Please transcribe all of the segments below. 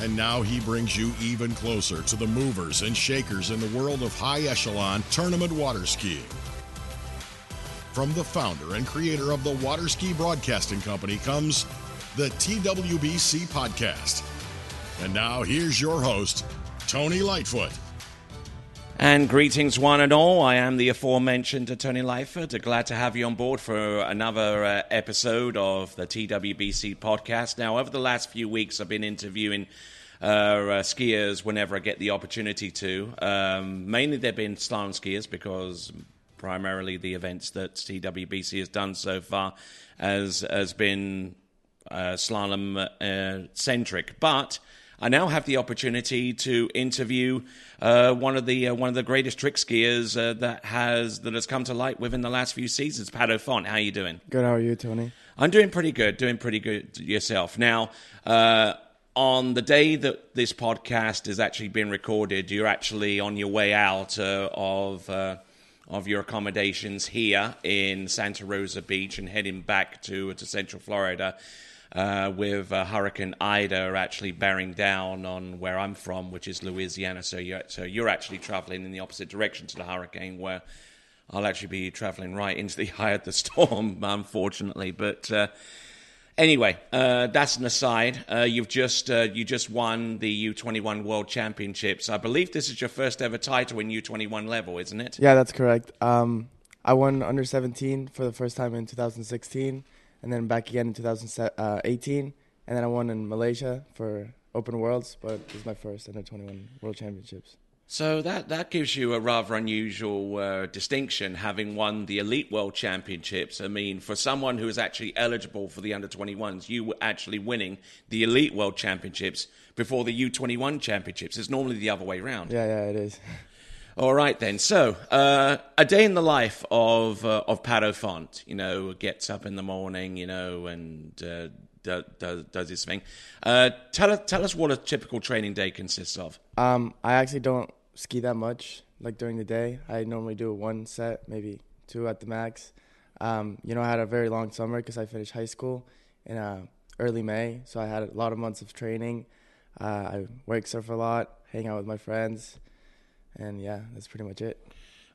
And now he brings you even closer to the movers and shakers in the world of high echelon tournament water skiing. From the founder and creator of the Water Ski Broadcasting Company comes the TWBC Podcast. And now here's your host, Tony Lightfoot. And greetings, one and all. I am the aforementioned Tony Lightfoot. Glad to have you on board for another uh, episode of the TWBC podcast. Now, over the last few weeks, I've been interviewing uh, uh, skiers whenever I get the opportunity to. Um, mainly, they've been slalom skiers because primarily the events that TWBC has done so far has has been uh, slalom uh, centric, but. I now have the opportunity to interview uh, one of the uh, one of the greatest trick skiers uh, that has that has come to light within the last few seasons. Pato Font, how are you doing? Good. How are you, Tony? I'm doing pretty good. Doing pretty good yourself. Now, uh, on the day that this podcast is actually being recorded, you're actually on your way out uh, of uh, of your accommodations here in Santa Rosa Beach and heading back to to Central Florida uh, with uh, Hurricane Ida actually bearing down on where I'm from, which is Louisiana. So you're, so you're actually traveling in the opposite direction to the hurricane, where I'll actually be traveling right into the eye of the storm, unfortunately. But uh, anyway, uh, that's an aside. Uh, you've just uh, you just won the U21 World Championships. I believe this is your first ever title in U21 level, isn't it? Yeah, that's correct. Um, I won under 17 for the first time in 2016 and then back again in 2018, and then I won in Malaysia for Open Worlds, but this is my first under 21 World Championships. So that that gives you a rather unusual uh, distinction, having won the Elite World Championships. I mean, for someone who is actually eligible for the under 21s, you were actually winning the Elite World Championships before the U21 Championships. It's normally the other way around. Yeah, yeah, it is. All right then. So, uh, a day in the life of uh, of Pato Font. You know, gets up in the morning. You know, and uh, does, does does his thing. Uh, tell us tell us what a typical training day consists of. Um, I actually don't ski that much. Like during the day, I normally do one set, maybe two at the max. Um, you know, I had a very long summer because I finished high school in uh, early May, so I had a lot of months of training. Uh, I wake surf a lot, hang out with my friends and yeah, that's pretty much it.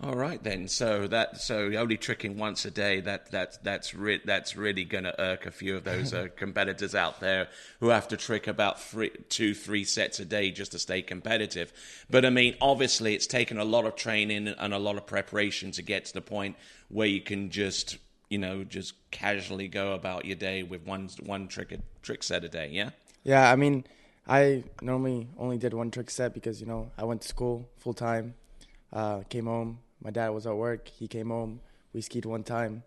All right then. So that so only tricking once a day that that that's re- that's really going to irk a few of those uh, competitors out there who have to trick about three, two three sets a day just to stay competitive. But I mean, obviously, it's taken a lot of training and a lot of preparation to get to the point where you can just you know just casually go about your day with one one trick a, trick set a day. Yeah. Yeah, I mean I normally only did one trick set because you know I went to school full time, uh, came home. My dad was at work. He came home. We skied one time.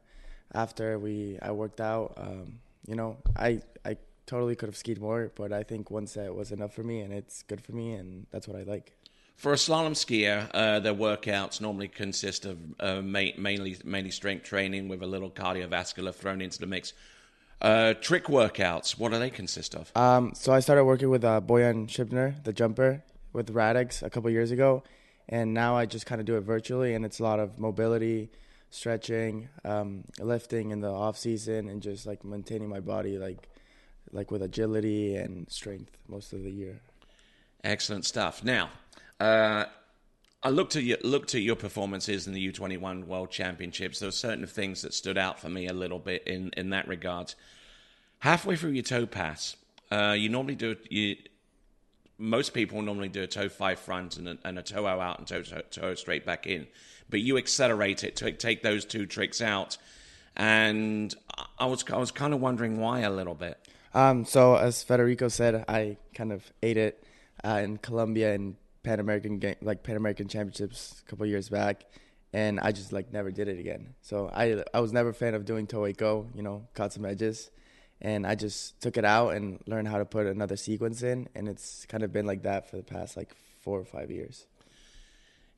After we, I worked out. Um, you know, I I totally could have skied more, but I think one set was enough for me, and it's good for me, and that's what I like. For a slalom skier, uh, their workouts normally consist of uh, ma- mainly mainly strength training with a little cardiovascular thrown into the mix. Uh, trick workouts, what do they consist of? Um, so I started working with uh, Bojan Schipner, the jumper, with Radix a couple years ago, and now I just kind of do it virtually, and it's a lot of mobility, stretching, um, lifting in the off season, and just like maintaining my body like like with agility and strength most of the year. Excellent stuff. Now, uh, I looked at your looked at your performances in the U21 World Championships. There were certain things that stood out for me a little bit in, in that regard. Halfway through your toe pass, uh, you normally do you. Most people normally do a toe five front and a, and a toe out and toe, toe, toe straight back in, but you accelerate it to take those two tricks out, and I was I was kind of wondering why a little bit. Um, so as Federico said, I kind of ate it uh, in Colombia and Pan American game, like Pan American Championships a couple years back, and I just like never did it again. So I I was never a fan of doing toe go. You know, caught some edges, and I just took it out and learned how to put another sequence in, and it's kind of been like that for the past like four or five years.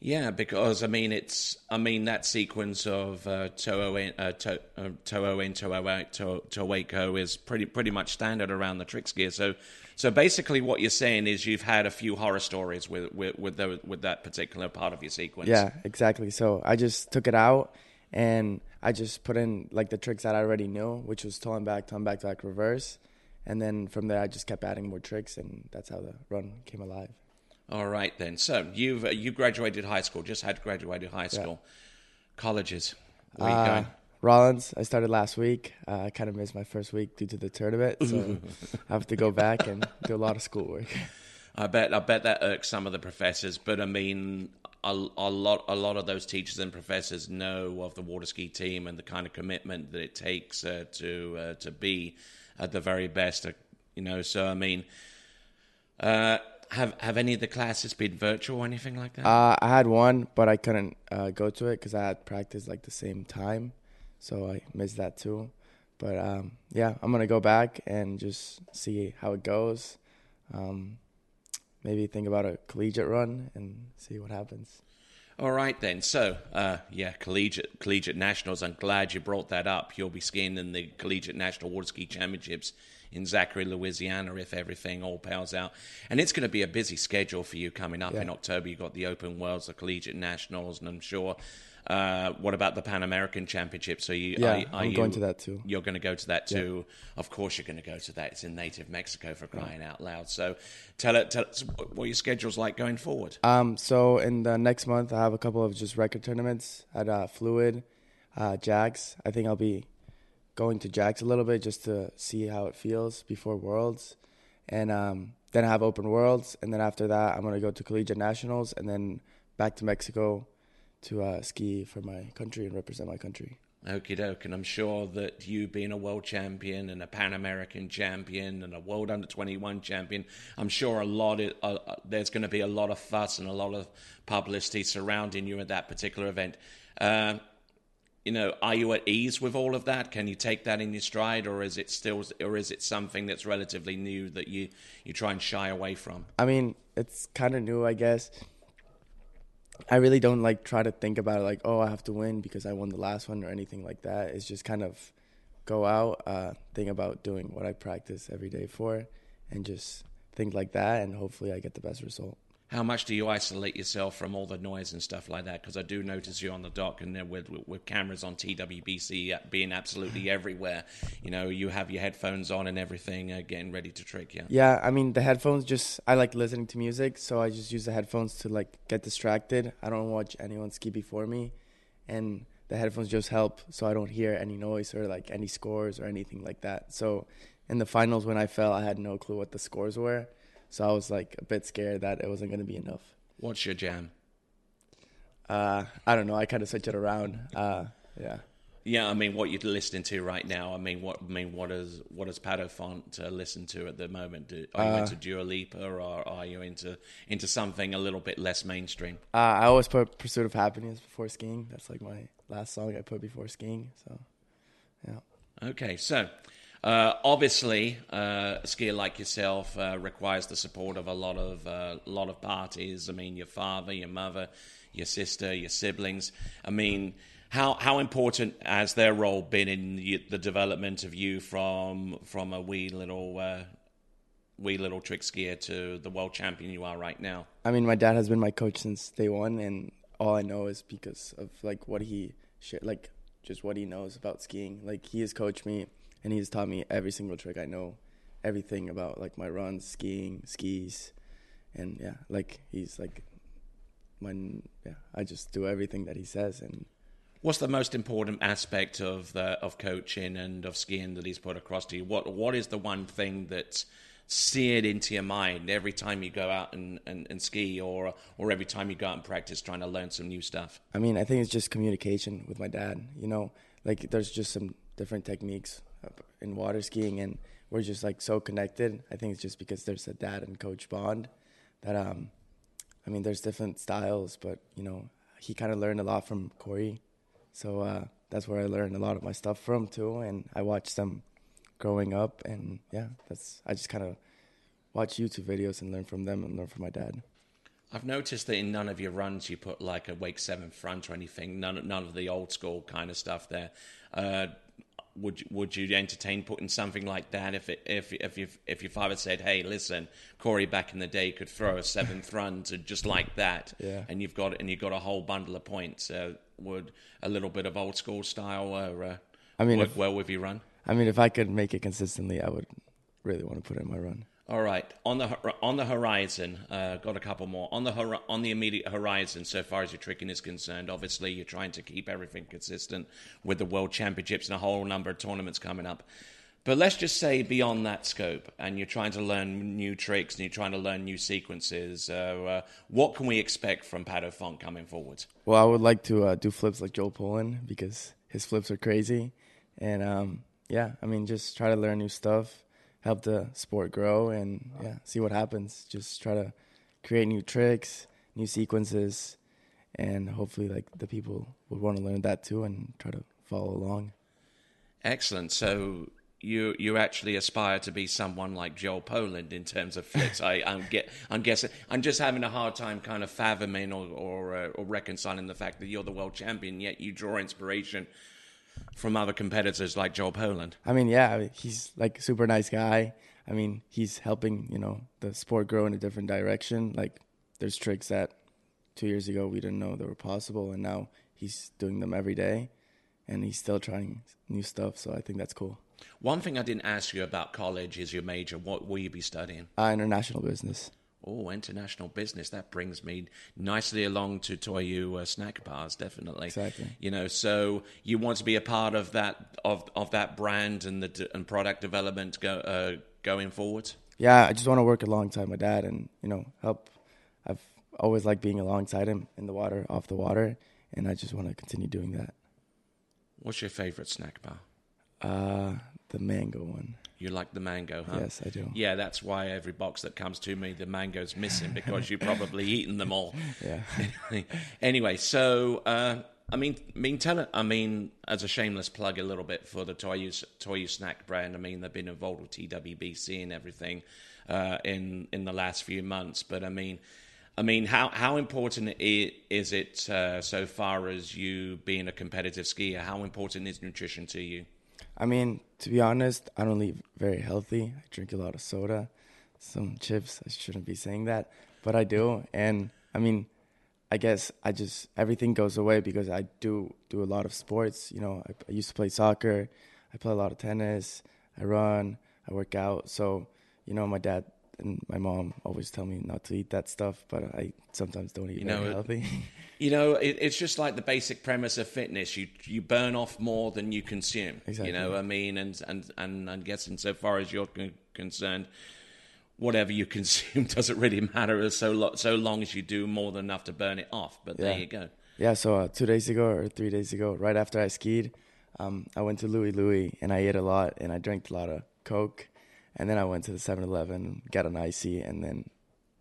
Yeah, because I mean it's I mean that sequence of uh, Toho in uh, to, uh, Toho in Toho out to, Toeko is pretty pretty much standard around the tricks gear. So so basically, what you're saying is you've had a few horror stories with with with, the, with that particular part of your sequence. Yeah, exactly. So I just took it out and I just put in like the tricks that I already knew, which was toe and back, toe and back, back, reverse, and then from there I just kept adding more tricks, and that's how the run came alive. All right then. So you've uh, you graduated high school, just had graduated high school. Yeah. Colleges. Where uh, you going? Rollins. I started last week. Uh, I kind of missed my first week due to the tournament, so I have to go back and do a lot of schoolwork. I bet I bet that irks some of the professors, but I mean, a, a, lot a lot of those teachers and professors know of the water ski team and the kind of commitment that it takes uh, to uh, to be at the very best. Uh, you know, so I mean, uh, have have any of the classes been virtual or anything like that? Uh, I had one, but I couldn't uh, go to it because I had practice like the same time, so I missed that too. But um, yeah, I'm gonna go back and just see how it goes. Um, maybe think about a collegiate run and see what happens. All right then. So, uh, yeah, collegiate collegiate nationals. I'm glad you brought that up. You'll be skiing in the collegiate national water ski championships in Zachary, Louisiana, if everything all pals out. And it's going to be a busy schedule for you coming up yeah. in October. You've got the Open Worlds, the collegiate nationals, and I'm sure uh, what about the Pan American Championship? So you, yeah, are, are I'm you, going to that too. You're going to go to that too. Yeah. Of course, you're going to go to that. It's in native Mexico for crying yeah. out loud. So tell it, tell us what your schedule's like going forward. Um, so in the next month, I have a couple of just record tournaments at uh, Fluid, uh, Jax. I think I'll be going to Jax a little bit just to see how it feels before Worlds, and um, then I have Open Worlds, and then after that, I'm going to go to Collegiate Nationals, and then back to Mexico to uh, ski for my country and represent my country. Okie doke, and I'm sure that you being a world champion and a Pan American champion and a world under 21 champion, I'm sure a lot of, uh, uh, there's going to be a lot of fuss and a lot of publicity surrounding you at that particular event. Uh, you know, are you at ease with all of that? Can you take that in your stride, or is it still, or is it something that's relatively new that you you try and shy away from? I mean, it's kind of new, I guess. I really don't like try to think about it like, oh, I have to win because I won the last one or anything like that. It's just kind of go out, uh, think about doing what I practice every day for, and just think like that, and hopefully I get the best result how much do you isolate yourself from all the noise and stuff like that? Because I do notice you on the dock and with, with cameras on TWBC being absolutely everywhere. You know, you have your headphones on and everything, uh, getting ready to trick. Yeah. Yeah, I mean the headphones. Just I like listening to music, so I just use the headphones to like get distracted. I don't watch anyone ski before me, and the headphones just help so I don't hear any noise or like any scores or anything like that. So in the finals when I fell, I had no clue what the scores were. So I was like a bit scared that it wasn't going to be enough. What's your jam? Uh, I don't know. I kind of switch it around. Uh, yeah. Yeah, I mean, what you're listening to right now. I mean, what I mean, what is what does Pato Font uh, listen to at the moment? Do, are you uh, into Dua Lipa, or are you into into something a little bit less mainstream? Uh, I always put "Pursuit of Happiness" before skiing. That's like my last song I put before skiing. So, yeah. Okay, so uh, obviously, uh, a skier like yourself uh, requires the support of a lot of uh, lot of parties. I mean, your father, your mother, your sister, your siblings. I mean, how how important has their role been in the development of you from from a wee little uh, wee little trick skier to the world champion you are right now? I mean, my dad has been my coach since day one, and all I know is because of like what he like just what he knows about skiing. Like he has coached me and he's taught me every single trick I know, everything about like my runs, skiing, skis, and yeah, like he's like, when yeah, I just do everything that he says. And what's the most important aspect of the of coaching and of skiing that he's put across to you? What what is the one thing that's seared into your mind every time you go out and, and, and ski or or every time you go out and practice trying to learn some new stuff? I mean, I think it's just communication with my dad. You know, like there's just some different techniques in water skiing, and we're just like so connected. I think it's just because there's a dad and coach bond that um, I mean, there's different styles, but you know, he kind of learned a lot from Cory, so uh, that's where I learned a lot of my stuff from too. And I watched some growing up, and yeah, that's I just kind of watch YouTube videos and learn from them and learn from my dad. I've noticed that in none of your runs you put like a wake seven front or anything. None, none of the old school kind of stuff there. Uh, would would you entertain putting something like that if it, if if you, if your father said, "Hey, listen, Cory back in the day could throw a seventh run to just like that," Yeah. and you've got and you've got a whole bundle of points. Uh, would a little bit of old school style uh, uh, I mean, work if- well with your run? I mean, if I could make it consistently, I would really want to put in my run. All right, on the on the horizon, uh, got a couple more on the on the immediate horizon. So far as your tricking is concerned, obviously you're trying to keep everything consistent with the World Championships and a whole number of tournaments coming up. But let's just say beyond that scope, and you're trying to learn new tricks and you're trying to learn new sequences. Uh, uh, what can we expect from Pato Font coming forward? Well, I would like to uh, do flips like Joel Poland because his flips are crazy, and um, yeah, I mean, just try to learn new stuff, help the sport grow, and yeah, see what happens. Just try to create new tricks, new sequences, and hopefully, like the people would want to learn that too and try to follow along. Excellent. So you you actually aspire to be someone like Joel Poland in terms of flips. I, I'm get I'm guessing I'm just having a hard time kind of fathoming or or, uh, or reconciling the fact that you're the world champion, yet you draw inspiration from other competitors like Joel Poland. I mean, yeah, he's like a super nice guy. I mean, he's helping you know the sport grow in a different direction. Like, there's tricks that two years ago we didn't know that were possible, and now he's doing them every day, and he's still trying new stuff. So I think that's cool. One thing I didn't ask you about college is your major. What will you be studying? Uh, international business. Oh, international business. That brings me nicely along to Toyu uh, snack bars, definitely. Exactly. You know, so you want to be a part of that of of that brand and the and product development go, uh, going forward. Yeah, I just want to work alongside my dad and you know help. I've always liked being alongside him in the water, off the water, and I just want to continue doing that. What's your favorite snack bar? Uh, the mango one. You like the mango, huh? Yes, I do. Yeah, that's why every box that comes to me, the mango's missing because you've probably eaten them all. Yeah. anyway, so uh, I mean, mean, tell it. I mean, as a shameless plug, a little bit for the Toyu Toyu snack brand. I mean, they've been involved with TWBC and everything uh, in in the last few months. But I mean, I mean, how how important is it uh, so far as you being a competitive skier? How important is nutrition to you? I mean, to be honest, I don't eat very healthy. I drink a lot of soda, some chips. I shouldn't be saying that, but I do. And I mean, I guess I just everything goes away because I do do a lot of sports. You know, I, I used to play soccer. I play a lot of tennis. I run. I work out. So, you know, my dad and my mom always tell me not to eat that stuff, but I sometimes don't eat You know, healthy. You know, it, it's just like the basic premise of fitness. You you burn off more than you consume. Exactly. You know, I mean, and and and I'm guessing so far as you're con- concerned, whatever you consume doesn't really matter as so lo- so long as you do more than enough to burn it off. But there Yeah. you go. Yeah, so uh, two days ago or three days ago, right after I skied, um, I went to Louis Louis and I ate a lot and I drank a lot of Coke. And then I went to the 7 Eleven, got an icy, and then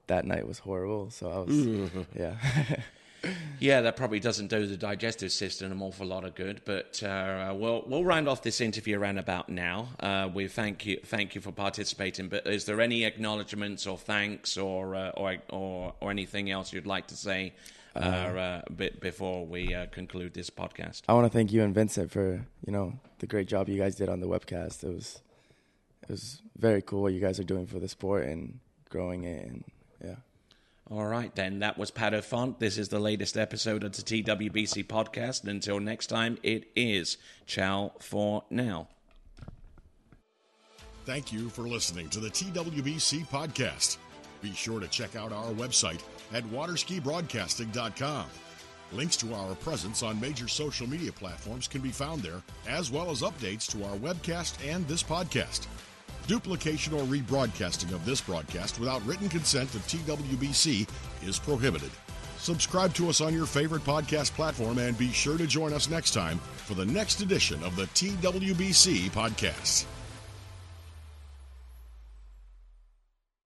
that night was horrible. So I was, yeah. Yeah, that probably doesn't do the digestive system an awful lot of good. But uh, we'll we'll round off this interview around about now. Uh, we thank you thank you for participating. But is there any acknowledgements or thanks or uh, or, or or anything else you'd like to say uh, uh, bit before we uh, conclude this podcast? I want to thank you and Vincent for, you know, the great job you guys did on the webcast. It was, it was very cool what you guys are doing for the sport and growing it. And yeah. All right, then that was Pato Font. This is the latest episode of the TWBC podcast. And until next time, it is ciao for now. Thank you for listening to the TWBC podcast. Be sure to check out our website at waterskibroadcasting.com. Links to our presence on major social media platforms can be found there, as well as updates to our webcast and this podcast. Duplication or rebroadcasting of this broadcast without written consent of TWBC is prohibited. Subscribe to us on your favorite podcast platform and be sure to join us next time for the next edition of the TWBC podcast.